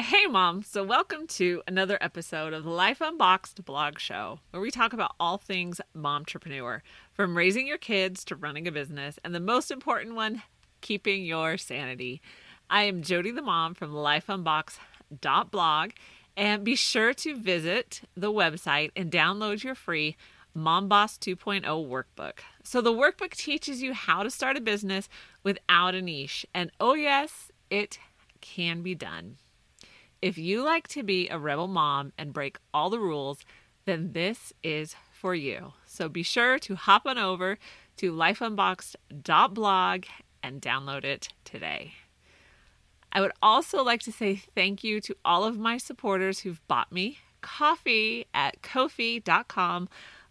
Hey, Mom. So, welcome to another episode of the Life Unboxed blog show, where we talk about all things momtrepreneur, from raising your kids to running a business, and the most important one, keeping your sanity. I am Jody the Mom from lifeunboxed.blog, and be sure to visit the website and download your free Mom Boss 2.0 workbook. So, the workbook teaches you how to start a business without a niche, and oh, yes, it can be done. If you like to be a rebel mom and break all the rules, then this is for you. So be sure to hop on over to lifeunboxed.blog and download it today. I would also like to say thank you to all of my supporters who've bought me coffee at ko-fi.com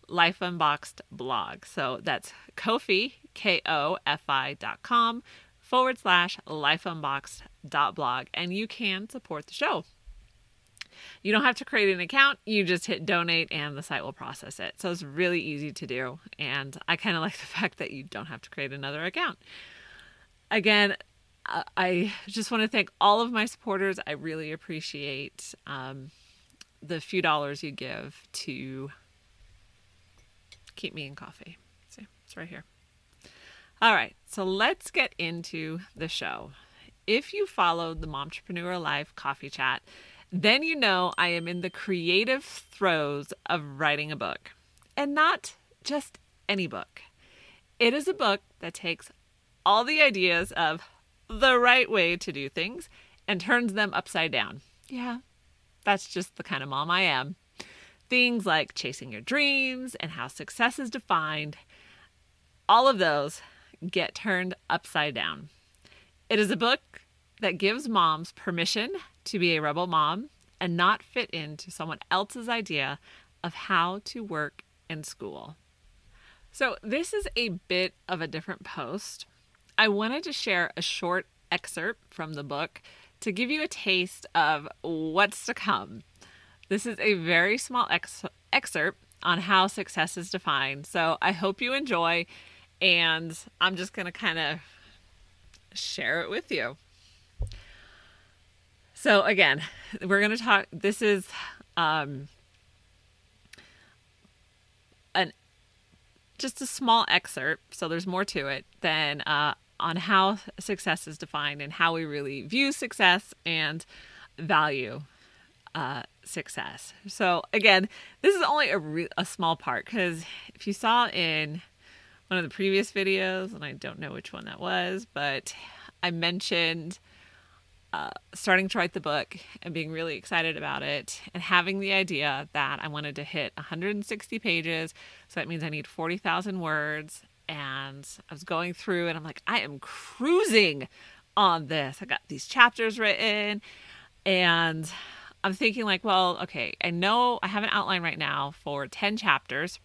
lifeunboxed blog. So that's Kofi, K O F I dot com forward slash Life Unboxed dot blog, and you can support the show. You don't have to create an account, you just hit donate and the site will process it. So it's really easy to do. And I kind of like the fact that you don't have to create another account. Again, I just want to thank all of my supporters. I really appreciate um, the few dollars you give to keep me in coffee. See, it's right here. All right, so let's get into the show. If you followed the Momtrepreneur Life coffee chat, then you know I am in the creative throes of writing a book. And not just any book. It is a book that takes all the ideas of the right way to do things and turns them upside down. Yeah, that's just the kind of mom I am. Things like chasing your dreams and how success is defined, all of those get turned upside down. It is a book that gives moms permission to be a rebel mom and not fit into someone else's idea of how to work in school. So, this is a bit of a different post. I wanted to share a short excerpt from the book to give you a taste of what's to come. This is a very small ex- excerpt on how success is defined. So, I hope you enjoy and I'm just going to kind of share it with you. So again, we're going to talk this is um an just a small excerpt, so there's more to it than uh on how success is defined and how we really view success and value uh, success. So again, this is only a, re- a small part because if you saw in one of the previous videos, and I don't know which one that was, but I mentioned uh, starting to write the book and being really excited about it and having the idea that I wanted to hit 160 pages. So that means I need 40,000 words. And I was going through and I'm like, I am cruising on this. I got these chapters written and I'm thinking, like, well, okay, I know I have an outline right now for 10 chapters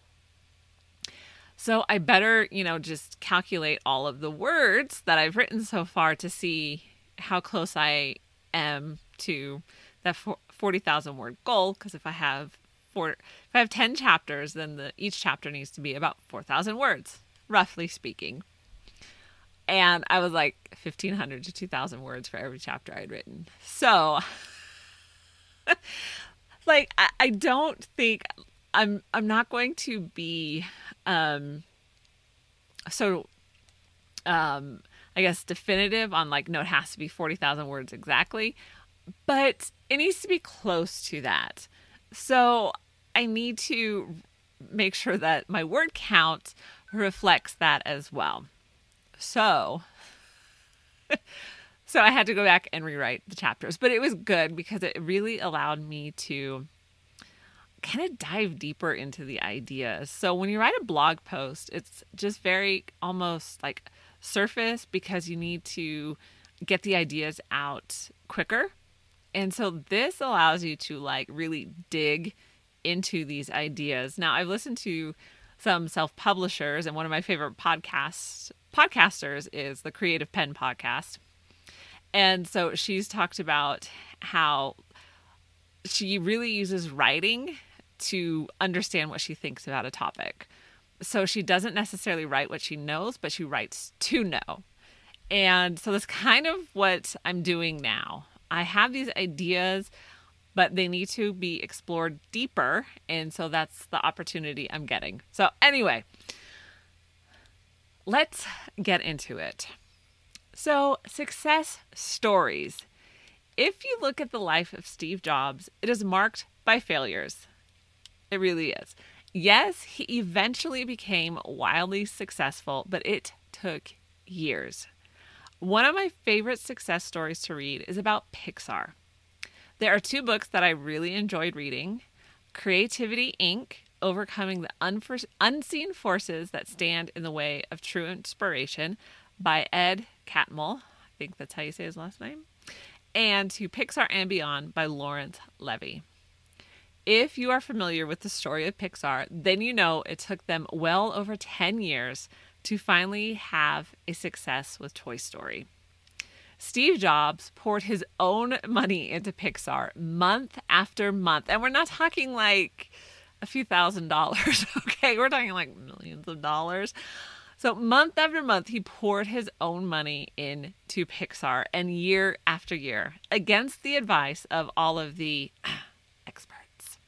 so I better, you know, just calculate all of the words that I've written so far to see how close I am to that 40,000 word goal because if I have four if I have 10 chapters then the each chapter needs to be about 4,000 words, roughly speaking. And I was like 1500 to 2000 words for every chapter I'd written. So like I, I don't think I'm I'm not going to be um so um I guess definitive on like no it has to be 40,000 words exactly, but it needs to be close to that. So I need to make sure that my word count reflects that as well. So so I had to go back and rewrite the chapters, but it was good because it really allowed me to kind of dive deeper into the ideas. So when you write a blog post, it's just very almost like surface because you need to get the ideas out quicker. And so this allows you to like really dig into these ideas. Now, I've listened to some self-publishers and one of my favorite podcasts podcasters is the Creative Penn podcast. And so she's talked about how she really uses writing to understand what she thinks about a topic. So she doesn't necessarily write what she knows, but she writes to know. And so that's kind of what I'm doing now. I have these ideas, but they need to be explored deeper. And so that's the opportunity I'm getting. So, anyway, let's get into it. So, success stories. If you look at the life of Steve Jobs, it is marked by failures. It really is. Yes, he eventually became wildly successful, but it took years. One of my favorite success stories to read is about Pixar. There are two books that I really enjoyed reading Creativity Inc., Overcoming the Unseen Forces That Stand in the Way of True Inspiration by Ed Catmull. I think that's how you say his last name. And To Pixar and Beyond by Lawrence Levy. If you are familiar with the story of Pixar, then you know it took them well over 10 years to finally have a success with Toy Story. Steve Jobs poured his own money into Pixar month after month. And we're not talking like a few thousand dollars, okay? We're talking like millions of dollars. So, month after month, he poured his own money into Pixar and year after year against the advice of all of the experts.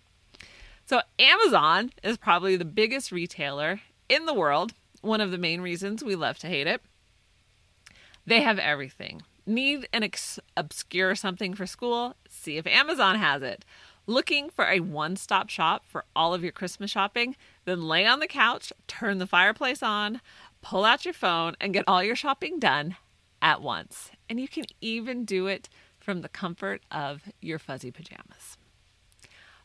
So, Amazon is probably the biggest retailer in the world one of the main reasons we love to hate it. They have everything. Need an ex- obscure something for school? See if Amazon has it. Looking for a one stop shop for all of your Christmas shopping? Then lay on the couch, turn the fireplace on, pull out your phone, and get all your shopping done at once. And you can even do it from the comfort of your fuzzy pajamas.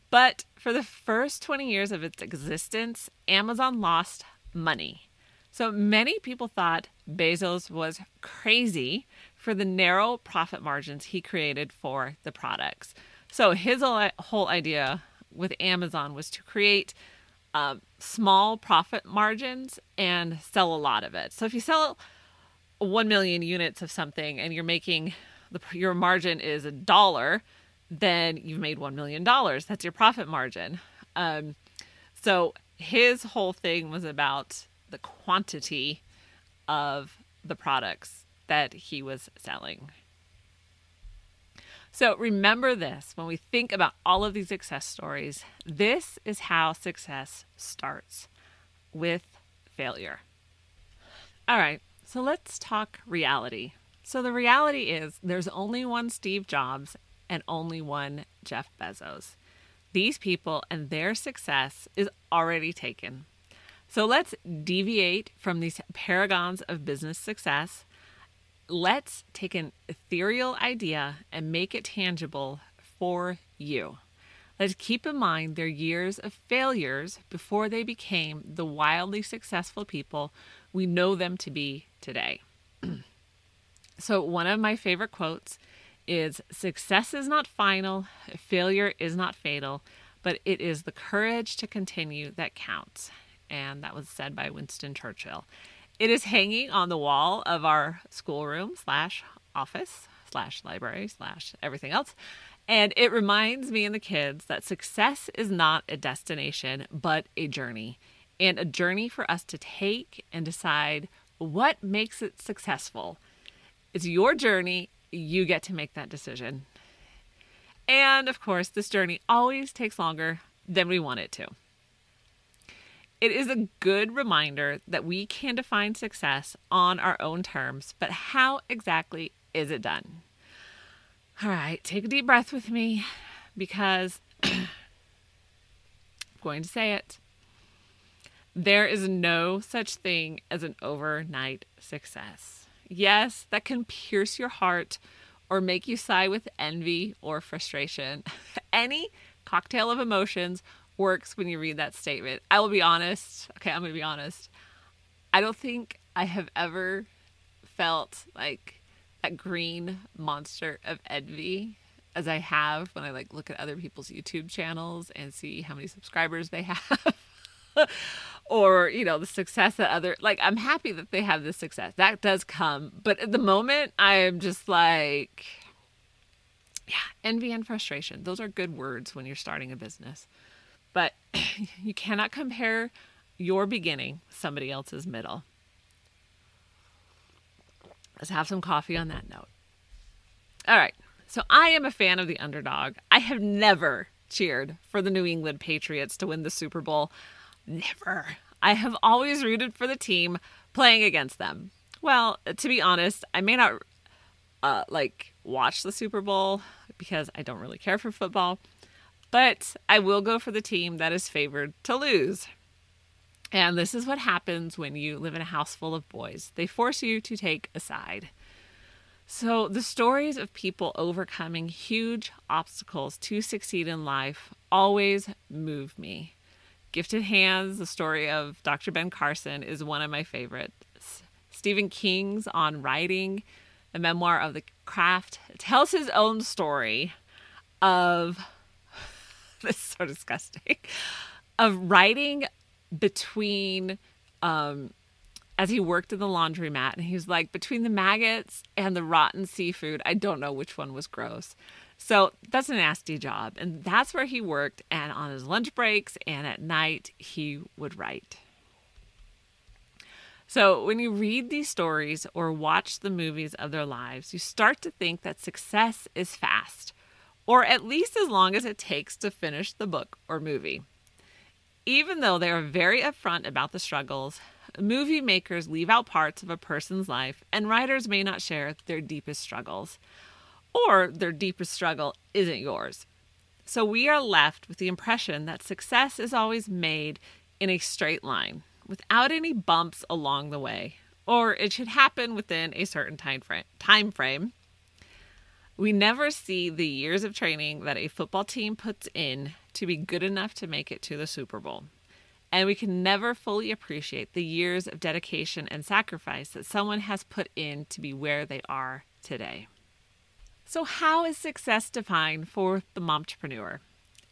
But for the first 20 years of its existence, Amazon lost money. So many people thought Bezos was crazy for the narrow profit margins he created for the products. So his whole idea with Amazon was to create uh, small profit margins and sell a lot of it. So if you sell 1 million units of something and you're making the, your margin is a dollar, then you've made $1 million. That's your profit margin. Um, so his whole thing was about the quantity of the products that he was selling. So remember this when we think about all of these success stories, this is how success starts with failure. All right, so let's talk reality. So the reality is there's only one Steve Jobs and only one Jeff Bezos. These people and their success is already taken. So let's deviate from these paragons of business success. Let's take an ethereal idea and make it tangible for you. Let's keep in mind their years of failures before they became the wildly successful people we know them to be today. so, one of my favorite quotes is Success is not final, failure is not fatal, but it is the courage to continue that counts and that was said by Winston Churchill. It is hanging on the wall of our schoolroom slash office slash library slash everything else. And it reminds me and the kids that success is not a destination, but a journey. And a journey for us to take and decide what makes it successful. It's your journey. You get to make that decision. And of course, this journey always takes longer than we want it to. It is a good reminder that we can define success on our own terms, but how exactly is it done? All right, take a deep breath with me because I'm going to say it. There is no such thing as an overnight success. Yes, that can pierce your heart or make you sigh with envy or frustration. Any cocktail of emotions works when you read that statement. I will be honest. Okay, I'm going to be honest. I don't think I have ever felt like that green monster of envy as I have when I like look at other people's YouTube channels and see how many subscribers they have. or, you know, the success that other like I'm happy that they have this success. That does come, but at the moment I am just like yeah, envy and frustration. Those are good words when you're starting a business. But you cannot compare your beginning somebody else's middle. Let's have some coffee on that note. All right. So I am a fan of the underdog. I have never cheered for the New England Patriots to win the Super Bowl. Never. I have always rooted for the team playing against them. Well, to be honest, I may not uh, like watch the Super Bowl because I don't really care for football, but I will go for the team that is favored to lose. And this is what happens when you live in a house full of boys. They force you to take a side. So, the stories of people overcoming huge obstacles to succeed in life always move me. Gifted Hands, the story of Dr. Ben Carson, is one of my favorites. Stephen King's On Writing, a memoir of the craft, tells his own story of this is so disgusting. Of writing between um as he worked in the laundromat and he was like between the maggots and the rotten seafood i don't know which one was gross. So that's a nasty job. And that's where he worked. And on his lunch breaks and at night he would write. So when you read these stories or watch the movies of their lives you start to think that success is fast or at least as long as it takes to finish the book or movie even though they are very upfront about the struggles, movie makers leave out parts of a person's life, and writers may not share their deepest struggles. Or their deepest struggle isn't yours. So we are left with the impression that success is always made in a straight line, without any bumps along the way, or it should happen within a certain time frame. Time frame. We never see the years of training that a football team puts in to be good enough to make it to the Super Bowl. And we can never fully appreciate the years of dedication and sacrifice that someone has put in to be where they are today. So, how is success defined for the momtrepreneur?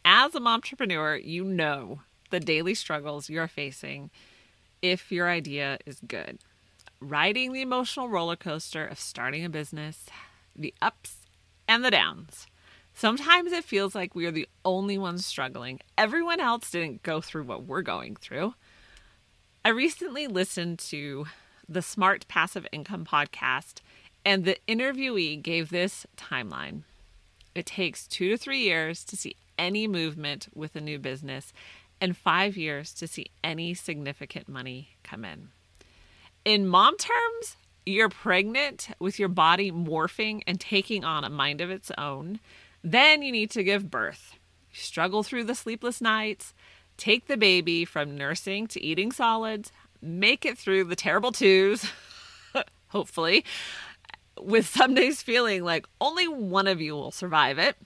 As a momtrepreneur, you know the daily struggles you're facing if your idea is good. Riding the emotional roller coaster of starting a business, the ups and the downs. Sometimes it feels like we are the only ones struggling. Everyone else didn't go through what we're going through. I recently listened to the Smart Passive Income podcast, and the interviewee gave this timeline. It takes two to three years to see any movement with a new business, and five years to see any significant money come in. In mom terms, you're pregnant with your body morphing and taking on a mind of its own. Then you need to give birth. Struggle through the sleepless nights, take the baby from nursing to eating solids, make it through the terrible twos, hopefully, with some days feeling like only one of you will survive it,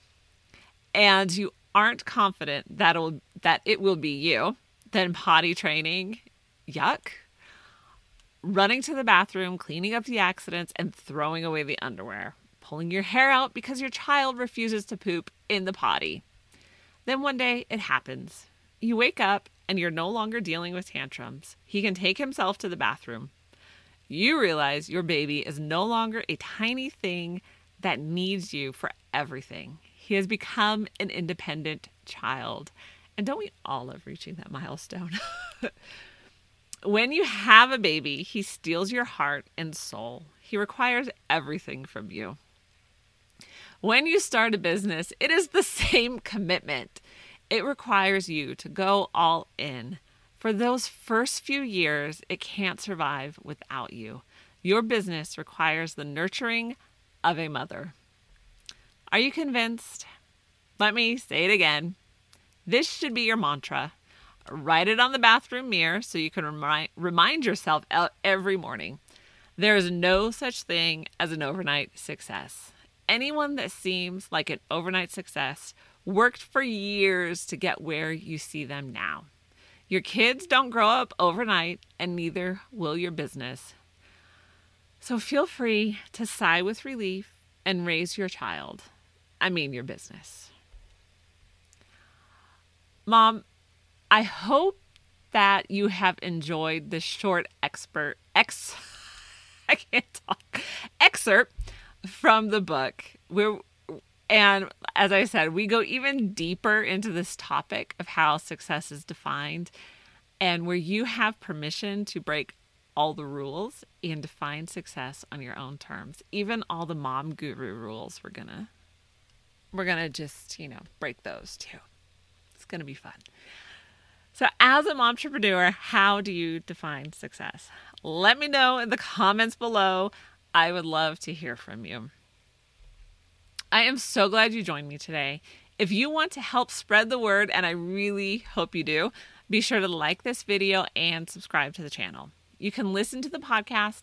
and you aren't confident that'll that it will be you. Then potty training, yuck running to the bathroom, cleaning up the accidents, and throwing away the underwear, pulling your hair out because your child refuses to poop in the potty. Then one day it happens. You wake up and you're no longer dealing with tantrums. He can take himself to the bathroom. You realize your baby is no longer a tiny thing that needs you for everything. He has become an independent child. And don't we all love reaching that milestone? When you have a baby, he steals your heart and soul. He requires everything from you. When you start a business, it is the same commitment. It requires you to go all in. For those first few years, it can't survive without you. Your business requires the nurturing of a mother. Are you convinced? Let me say it again. This should be your mantra. Write it on the bathroom mirror so you can remind, remind yourself every morning. There is no such thing as an overnight success. Anyone that seems like an overnight success worked for years to get where you see them now. Your kids don't grow up overnight, and neither will your business. So feel free to sigh with relief and raise your child. I mean, your business. Mom, I hope that you have enjoyed this short expert ex I can't talk excerpt from the book. We're and as I said, we go even deeper into this topic of how success is defined. and where you have permission to break all the rules and define success on your own terms. Even all the mom guru rules, we're gonna we're gonna just, you know, break those too. It's gonna be fun. So, as a entrepreneur, how do you define success? Let me know in the comments below. I would love to hear from you. I am so glad you joined me today. If you want to help spread the word, and I really hope you do, be sure to like this video and subscribe to the channel. You can listen to the podcast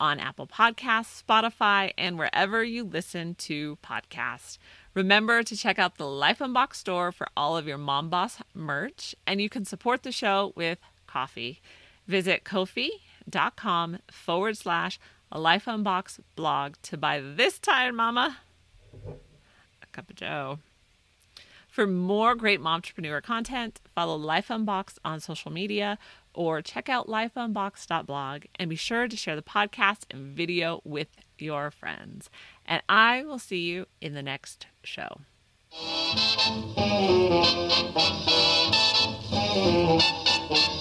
on Apple Podcasts, Spotify, and wherever you listen to podcasts. Remember to check out the Life Unboxed store for all of your Mom Boss merch, and you can support the show with coffee. Visit ko-fi.com forward slash Life Unboxed blog to buy this time, Mama, a cup of joe. For more great momtrepreneur content, follow Life Unboxed on social media or check out lifeunboxed.blog and be sure to share the podcast and video with your friends and I will see you in the next show. Thank you.